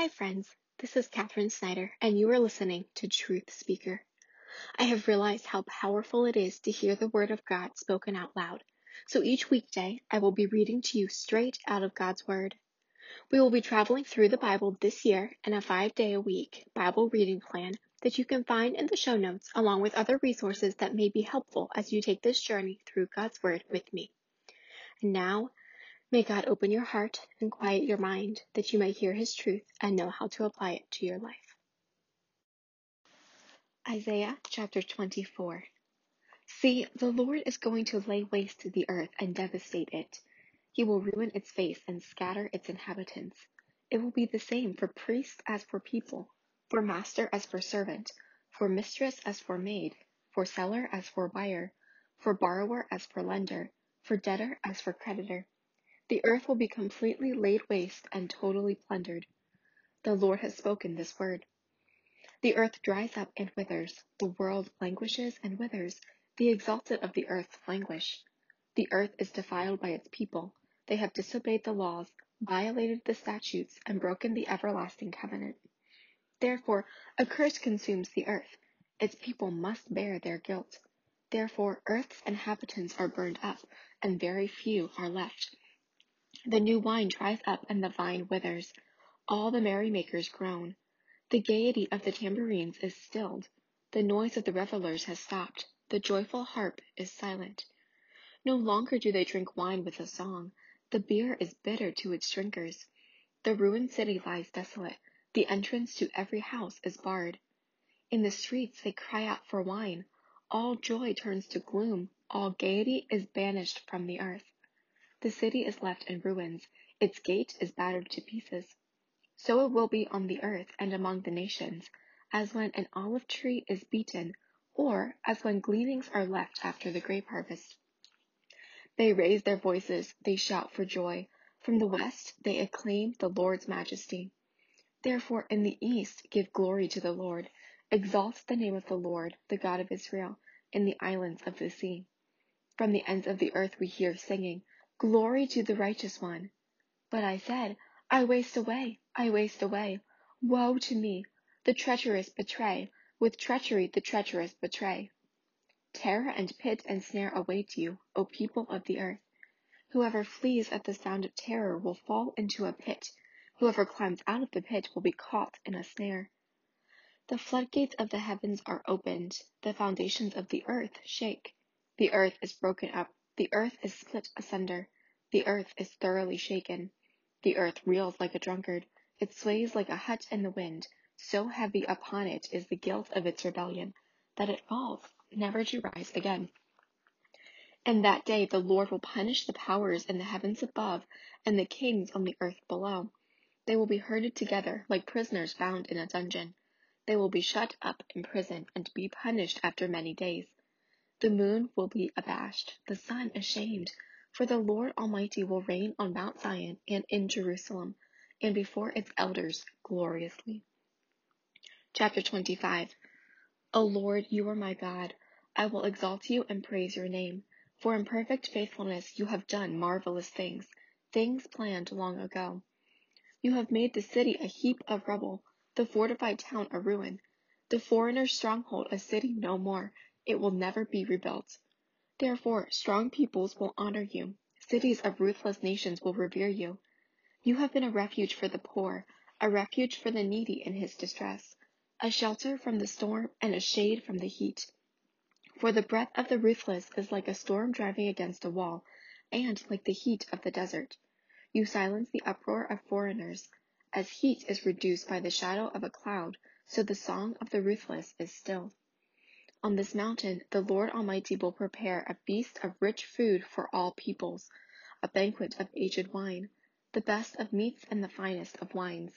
Hi, friends. This is Katherine Snyder, and you are listening to Truth Speaker. I have realized how powerful it is to hear the Word of God spoken out loud. So each weekday, I will be reading to you straight out of God's Word. We will be traveling through the Bible this year in a five day a week Bible reading plan that you can find in the show notes, along with other resources that may be helpful as you take this journey through God's Word with me. And now, May God open your heart and quiet your mind that you may hear His truth and know how to apply it to your life. Isaiah chapter 24. See, the Lord is going to lay waste the earth and devastate it. He will ruin its face and scatter its inhabitants. It will be the same for priest as for people, for master as for servant, for mistress as for maid, for seller as for buyer, for borrower as for lender, for debtor as for creditor the earth will be completely laid waste and totally plundered. The Lord has spoken this word. The earth dries up and withers, the world languishes and withers, the exalted of the earth languish. The earth is defiled by its people. They have disobeyed the laws, violated the statutes, and broken the everlasting covenant. Therefore, a curse consumes the earth. Its people must bear their guilt. Therefore, earth's inhabitants are burned up, and very few are left. The new wine dries up and the vine withers. All the merrymakers groan. The gaiety of the tambourines is stilled. The noise of the revelers has stopped. The joyful harp is silent. No longer do they drink wine with a song. The beer is bitter to its drinkers. The ruined city lies desolate. The entrance to every house is barred. In the streets they cry out for wine. All joy turns to gloom. All gaiety is banished from the earth. The city is left in ruins, its gate is battered to pieces. So it will be on the earth and among the nations, as when an olive tree is beaten, or as when gleanings are left after the grape harvest. They raise their voices, they shout for joy. From the west they acclaim the Lord's majesty. Therefore in the east give glory to the Lord, exalt the name of the Lord, the God of Israel, in the islands of the sea. From the ends of the earth we hear singing, Glory to the righteous one. But I said, I waste away, I waste away. Woe to me! The treacherous betray, with treachery the treacherous betray. Terror and pit and snare await you, O people of the earth. Whoever flees at the sound of terror will fall into a pit. Whoever climbs out of the pit will be caught in a snare. The floodgates of the heavens are opened. The foundations of the earth shake. The earth is broken up the earth is split asunder. The earth is thoroughly shaken. The earth reels like a drunkard. It sways like a hut in the wind. So heavy upon it is the guilt of its rebellion that it falls, never to rise again. In that day the Lord will punish the powers in the heavens above and the kings on the earth below. They will be herded together like prisoners bound in a dungeon. They will be shut up in prison and be punished after many days. The moon will be abashed, the sun ashamed, for the Lord Almighty will reign on Mount Zion and in Jerusalem, and before its elders gloriously. Chapter 25 O Lord, you are my God. I will exalt you and praise your name, for in perfect faithfulness you have done marvelous things, things planned long ago. You have made the city a heap of rubble, the fortified town a ruin, the foreigner's stronghold a city no more it will never be rebuilt. Therefore, strong peoples will honor you. Cities of ruthless nations will revere you. You have been a refuge for the poor, a refuge for the needy in his distress, a shelter from the storm and a shade from the heat. For the breath of the ruthless is like a storm driving against a wall, and like the heat of the desert. You silence the uproar of foreigners. As heat is reduced by the shadow of a cloud, so the song of the ruthless is still. On this mountain the Lord Almighty will prepare a feast of rich food for all peoples, a banquet of aged wine, the best of meats and the finest of wines.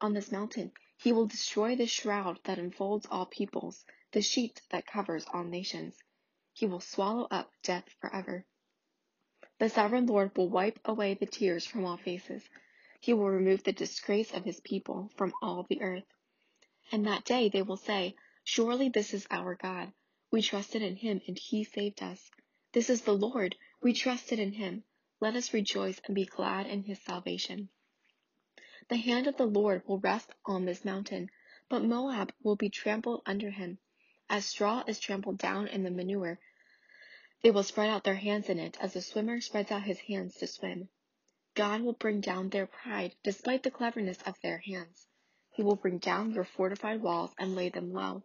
On this mountain he will destroy the shroud that enfolds all peoples, the sheet that covers all nations. He will swallow up death forever. The sovereign Lord will wipe away the tears from all faces. He will remove the disgrace of his people from all the earth. And that day they will say, Surely this is our God. We trusted in him and he saved us. This is the Lord. We trusted in him. Let us rejoice and be glad in his salvation. The hand of the Lord will rest on this mountain, but Moab will be trampled under him. As straw is trampled down in the manure, they will spread out their hands in it as a swimmer spreads out his hands to swim. God will bring down their pride despite the cleverness of their hands. He will bring down your fortified walls and lay them low.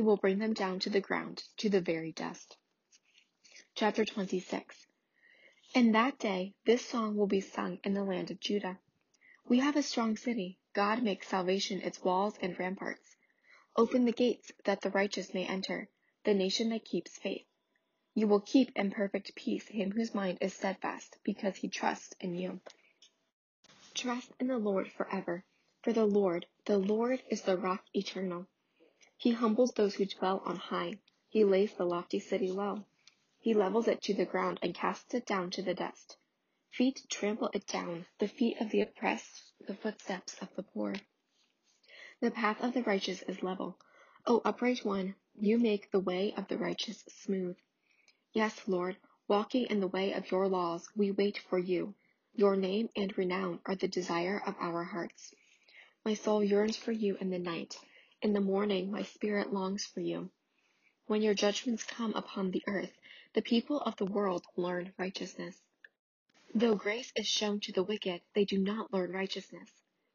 He will bring them down to the ground, to the very dust. Chapter 26 In that day, this song will be sung in the land of Judah. We have a strong city. God makes salvation its walls and ramparts. Open the gates that the righteous may enter, the nation that keeps faith. You will keep in perfect peace him whose mind is steadfast, because he trusts in you. Trust in the Lord forever, for the Lord, the Lord is the rock eternal. He humbles those who dwell on high. He lays the lofty city low. He levels it to the ground and casts it down to the dust. Feet trample it down, the feet of the oppressed, the footsteps of the poor. The path of the righteous is level. O upright one, you make the way of the righteous smooth. Yes, Lord, walking in the way of your laws, we wait for you. Your name and renown are the desire of our hearts. My soul yearns for you in the night. In the morning, my spirit longs for you. When your judgments come upon the earth, the people of the world learn righteousness. Though grace is shown to the wicked, they do not learn righteousness.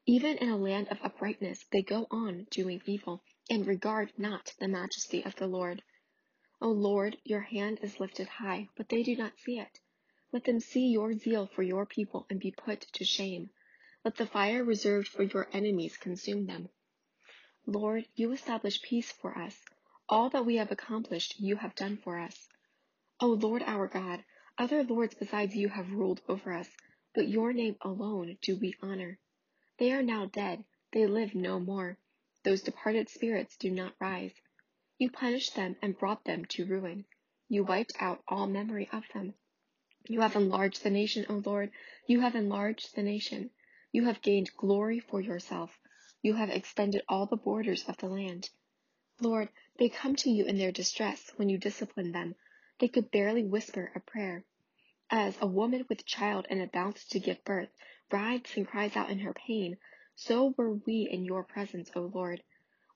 Even in a land of uprightness, they go on doing evil, and regard not the majesty of the Lord. O Lord, your hand is lifted high, but they do not see it. Let them see your zeal for your people and be put to shame. Let the fire reserved for your enemies consume them. Lord, you establish peace for us. All that we have accomplished, you have done for us. O Lord our God, other lords besides you have ruled over us, but your name alone do we honor. They are now dead, they live no more. Those departed spirits do not rise. You punished them and brought them to ruin. You wiped out all memory of them. You have enlarged the nation, O Lord. You have enlarged the nation. You have gained glory for yourself. You have extended all the borders of the land. Lord, they come to you in their distress when you discipline them. They could barely whisper a prayer. As a woman with child and about to give birth writhes and cries out in her pain, so were we in your presence, O Lord.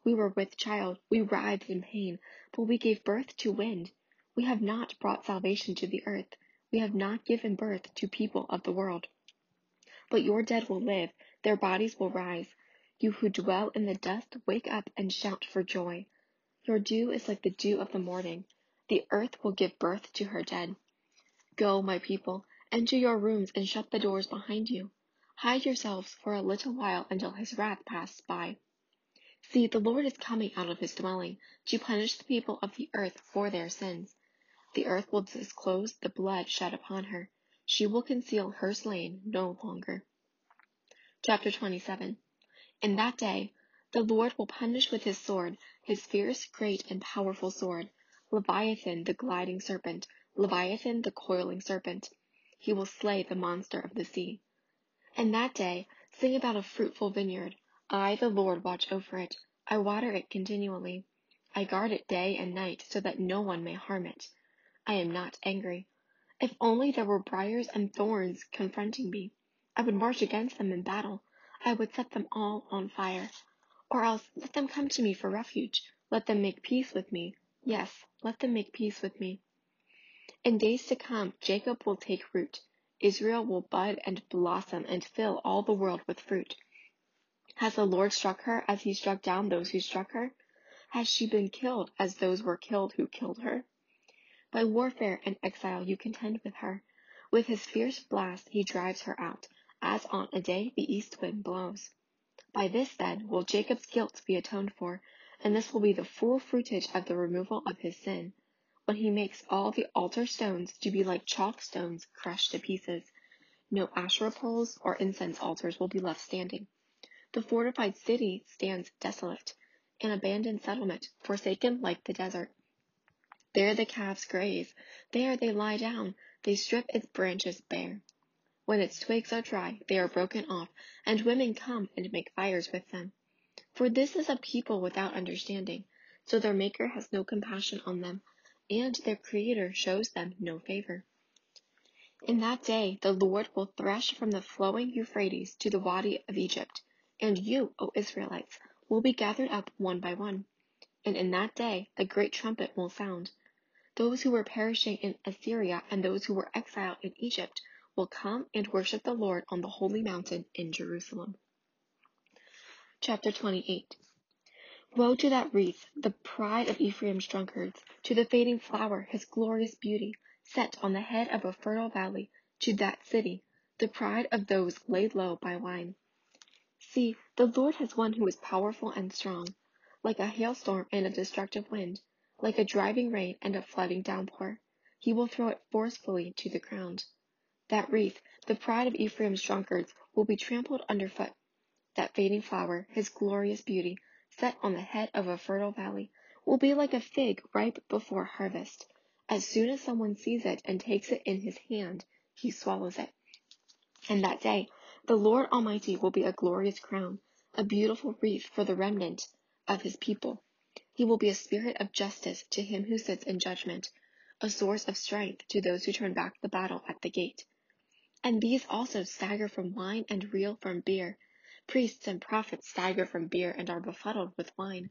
We were with child, we writhed in pain, but we gave birth to wind. We have not brought salvation to the earth. We have not given birth to people of the world. But your dead will live, their bodies will rise. You who dwell in the dust, wake up and shout for joy. Your dew is like the dew of the morning. The earth will give birth to her dead. Go, my people, enter your rooms and shut the doors behind you. Hide yourselves for a little while until his wrath passes by. See, the Lord is coming out of his dwelling to punish the people of the earth for their sins. The earth will disclose the blood shed upon her. She will conceal her slain no longer. Chapter 27 In that day, the Lord will punish with his sword, his fierce, great, and powerful sword, Leviathan the gliding serpent, Leviathan the coiling serpent. He will slay the monster of the sea. In that day, sing about a fruitful vineyard. I, the Lord, watch over it. I water it continually. I guard it day and night so that no one may harm it. I am not angry. If only there were briars and thorns confronting me. I would march against them in battle. I would set them all on fire. Or else let them come to me for refuge. Let them make peace with me. Yes, let them make peace with me. In days to come, Jacob will take root. Israel will bud and blossom and fill all the world with fruit. Has the Lord struck her as he struck down those who struck her? Has she been killed as those were killed who killed her? By warfare and exile you contend with her. With his fierce blast he drives her out, as on a day the east wind blows. By this then will Jacob's guilt be atoned for, and this will be the full fruitage of the removal of his sin, when he makes all the altar stones to be like chalk stones crushed to pieces. No Asherah poles or incense altars will be left standing. The fortified city stands desolate, an abandoned settlement, forsaken like the desert. There the calves graze, there they lie down, they strip its branches bare. When its twigs are dry, they are broken off, and women come and make fires with them. For this is a people without understanding, so their Maker has no compassion on them, and their Creator shows them no favor. In that day the Lord will thresh from the flowing Euphrates to the Wadi of Egypt and you, O Israelites, will be gathered up one by one. And in that day a great trumpet will sound. Those who were perishing in Assyria and those who were exiled in Egypt will come and worship the Lord on the holy mountain in Jerusalem. Chapter 28 Woe to that wreath, the pride of Ephraim's drunkards, to the fading flower, his glorious beauty, set on the head of a fertile valley, to that city, the pride of those laid low by wine. See, the Lord has one who is powerful and strong, like a hailstorm and a destructive wind, like a driving rain and a flooding downpour. He will throw it forcefully to the ground. That wreath, the pride of Ephraim's drunkards, will be trampled underfoot. That fading flower, his glorious beauty, set on the head of a fertile valley, will be like a fig ripe before harvest. As soon as someone sees it and takes it in his hand, he swallows it. And that day, the Lord Almighty will be a glorious crown, a beautiful wreath for the remnant of his people. He will be a spirit of justice to him who sits in judgment, a source of strength to those who turn back the battle at the gate. And these also stagger from wine and reel from beer. Priests and prophets stagger from beer and are befuddled with wine.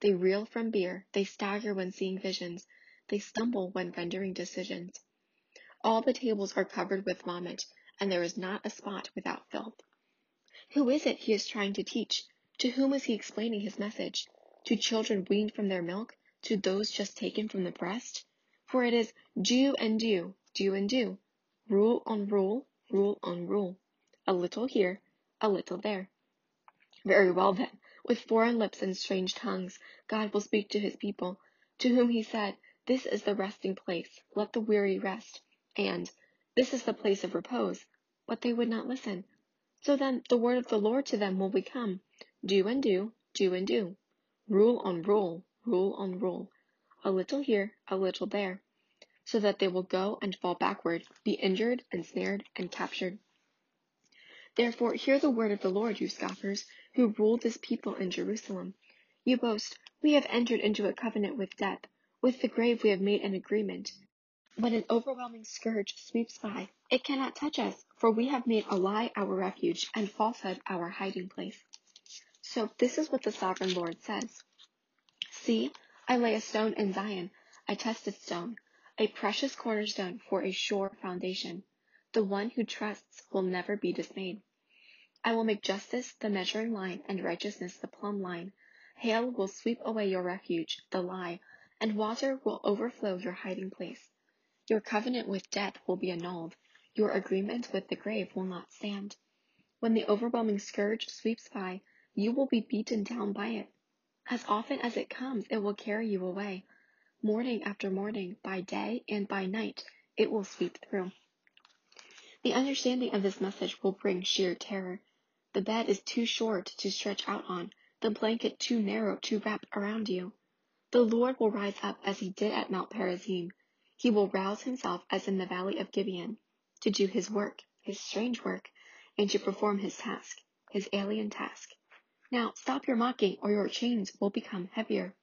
They reel from beer, they stagger when seeing visions, they stumble when rendering decisions. All the tables are covered with vomit, and there is not a spot without filth. Who is it he is trying to teach? To whom is he explaining his message? To children weaned from their milk? To those just taken from the breast? For it is do and do, do and do, rule on rule, rule on rule, a little here, a little there. Very well then, with foreign lips and strange tongues, God will speak to his people, to whom he said, This is the resting place, let the weary rest, and This is the place of repose. But they would not listen. So then the word of the Lord to them will become, Do and do, do and do, rule on rule, rule on rule, a little here, a little there, so that they will go and fall backward, be injured and snared and captured. Therefore hear the word of the Lord, you scoffers, who rule this people in Jerusalem. You boast, We have entered into a covenant with death. With the grave we have made an agreement. When an overwhelming scourge sweeps by, it cannot touch us, for we have made a lie our refuge and falsehood our hiding place. So this is what the sovereign Lord says. See, I lay a stone in Zion, a tested stone, a precious cornerstone for a sure foundation. The one who trusts will never be dismayed. I will make justice the measuring line and righteousness the plumb line. Hail will sweep away your refuge, the lie, and water will overflow your hiding place. Your covenant with death will be annulled. Your agreement with the grave will not stand. When the overwhelming scourge sweeps by, you will be beaten down by it. As often as it comes, it will carry you away. Morning after morning, by day and by night, it will sweep through. The understanding of this message will bring sheer terror. The bed is too short to stretch out on, the blanket too narrow to wrap around you. The Lord will rise up as he did at Mount Perazim. He will rouse himself as in the valley of Gibeon, to do his work, his strange work, and to perform his task, his alien task. Now stop your mocking, or your chains will become heavier.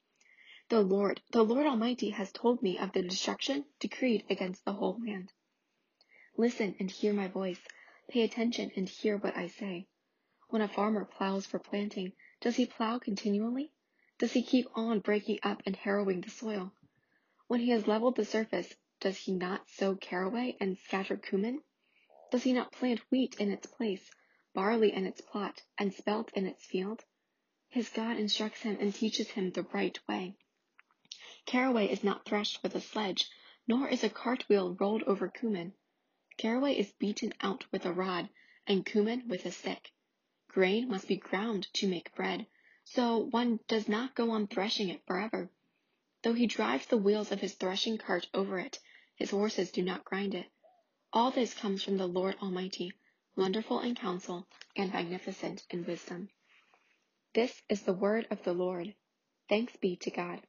The Lord, the Lord Almighty, has told me of the destruction decreed against the whole land. Listen and hear my voice. Pay attention and hear what I say. When a farmer plows for planting, does he plow continually? Does he keep on breaking up and harrowing the soil? When he has leveled the surface, does he not sow caraway and scatter cumin? Does he not plant wheat in its place, barley in its plot, and spelt in its field? His God instructs him and teaches him the right way. Caraway is not threshed with a sledge, nor is a cartwheel rolled over cumin. Caraway is beaten out with a rod, and cumin with a stick. Grain must be ground to make bread, so one does not go on threshing it forever. Though he drives the wheels of his threshing cart over it, his horses do not grind it. All this comes from the Lord Almighty, wonderful in counsel and magnificent in wisdom. This is the word of the Lord. Thanks be to God.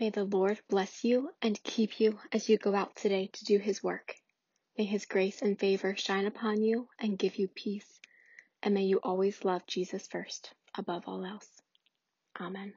May the Lord bless you and keep you as you go out today to do his work. May his grace and favor shine upon you and give you peace. And may you always love Jesus first, above all else. Amen.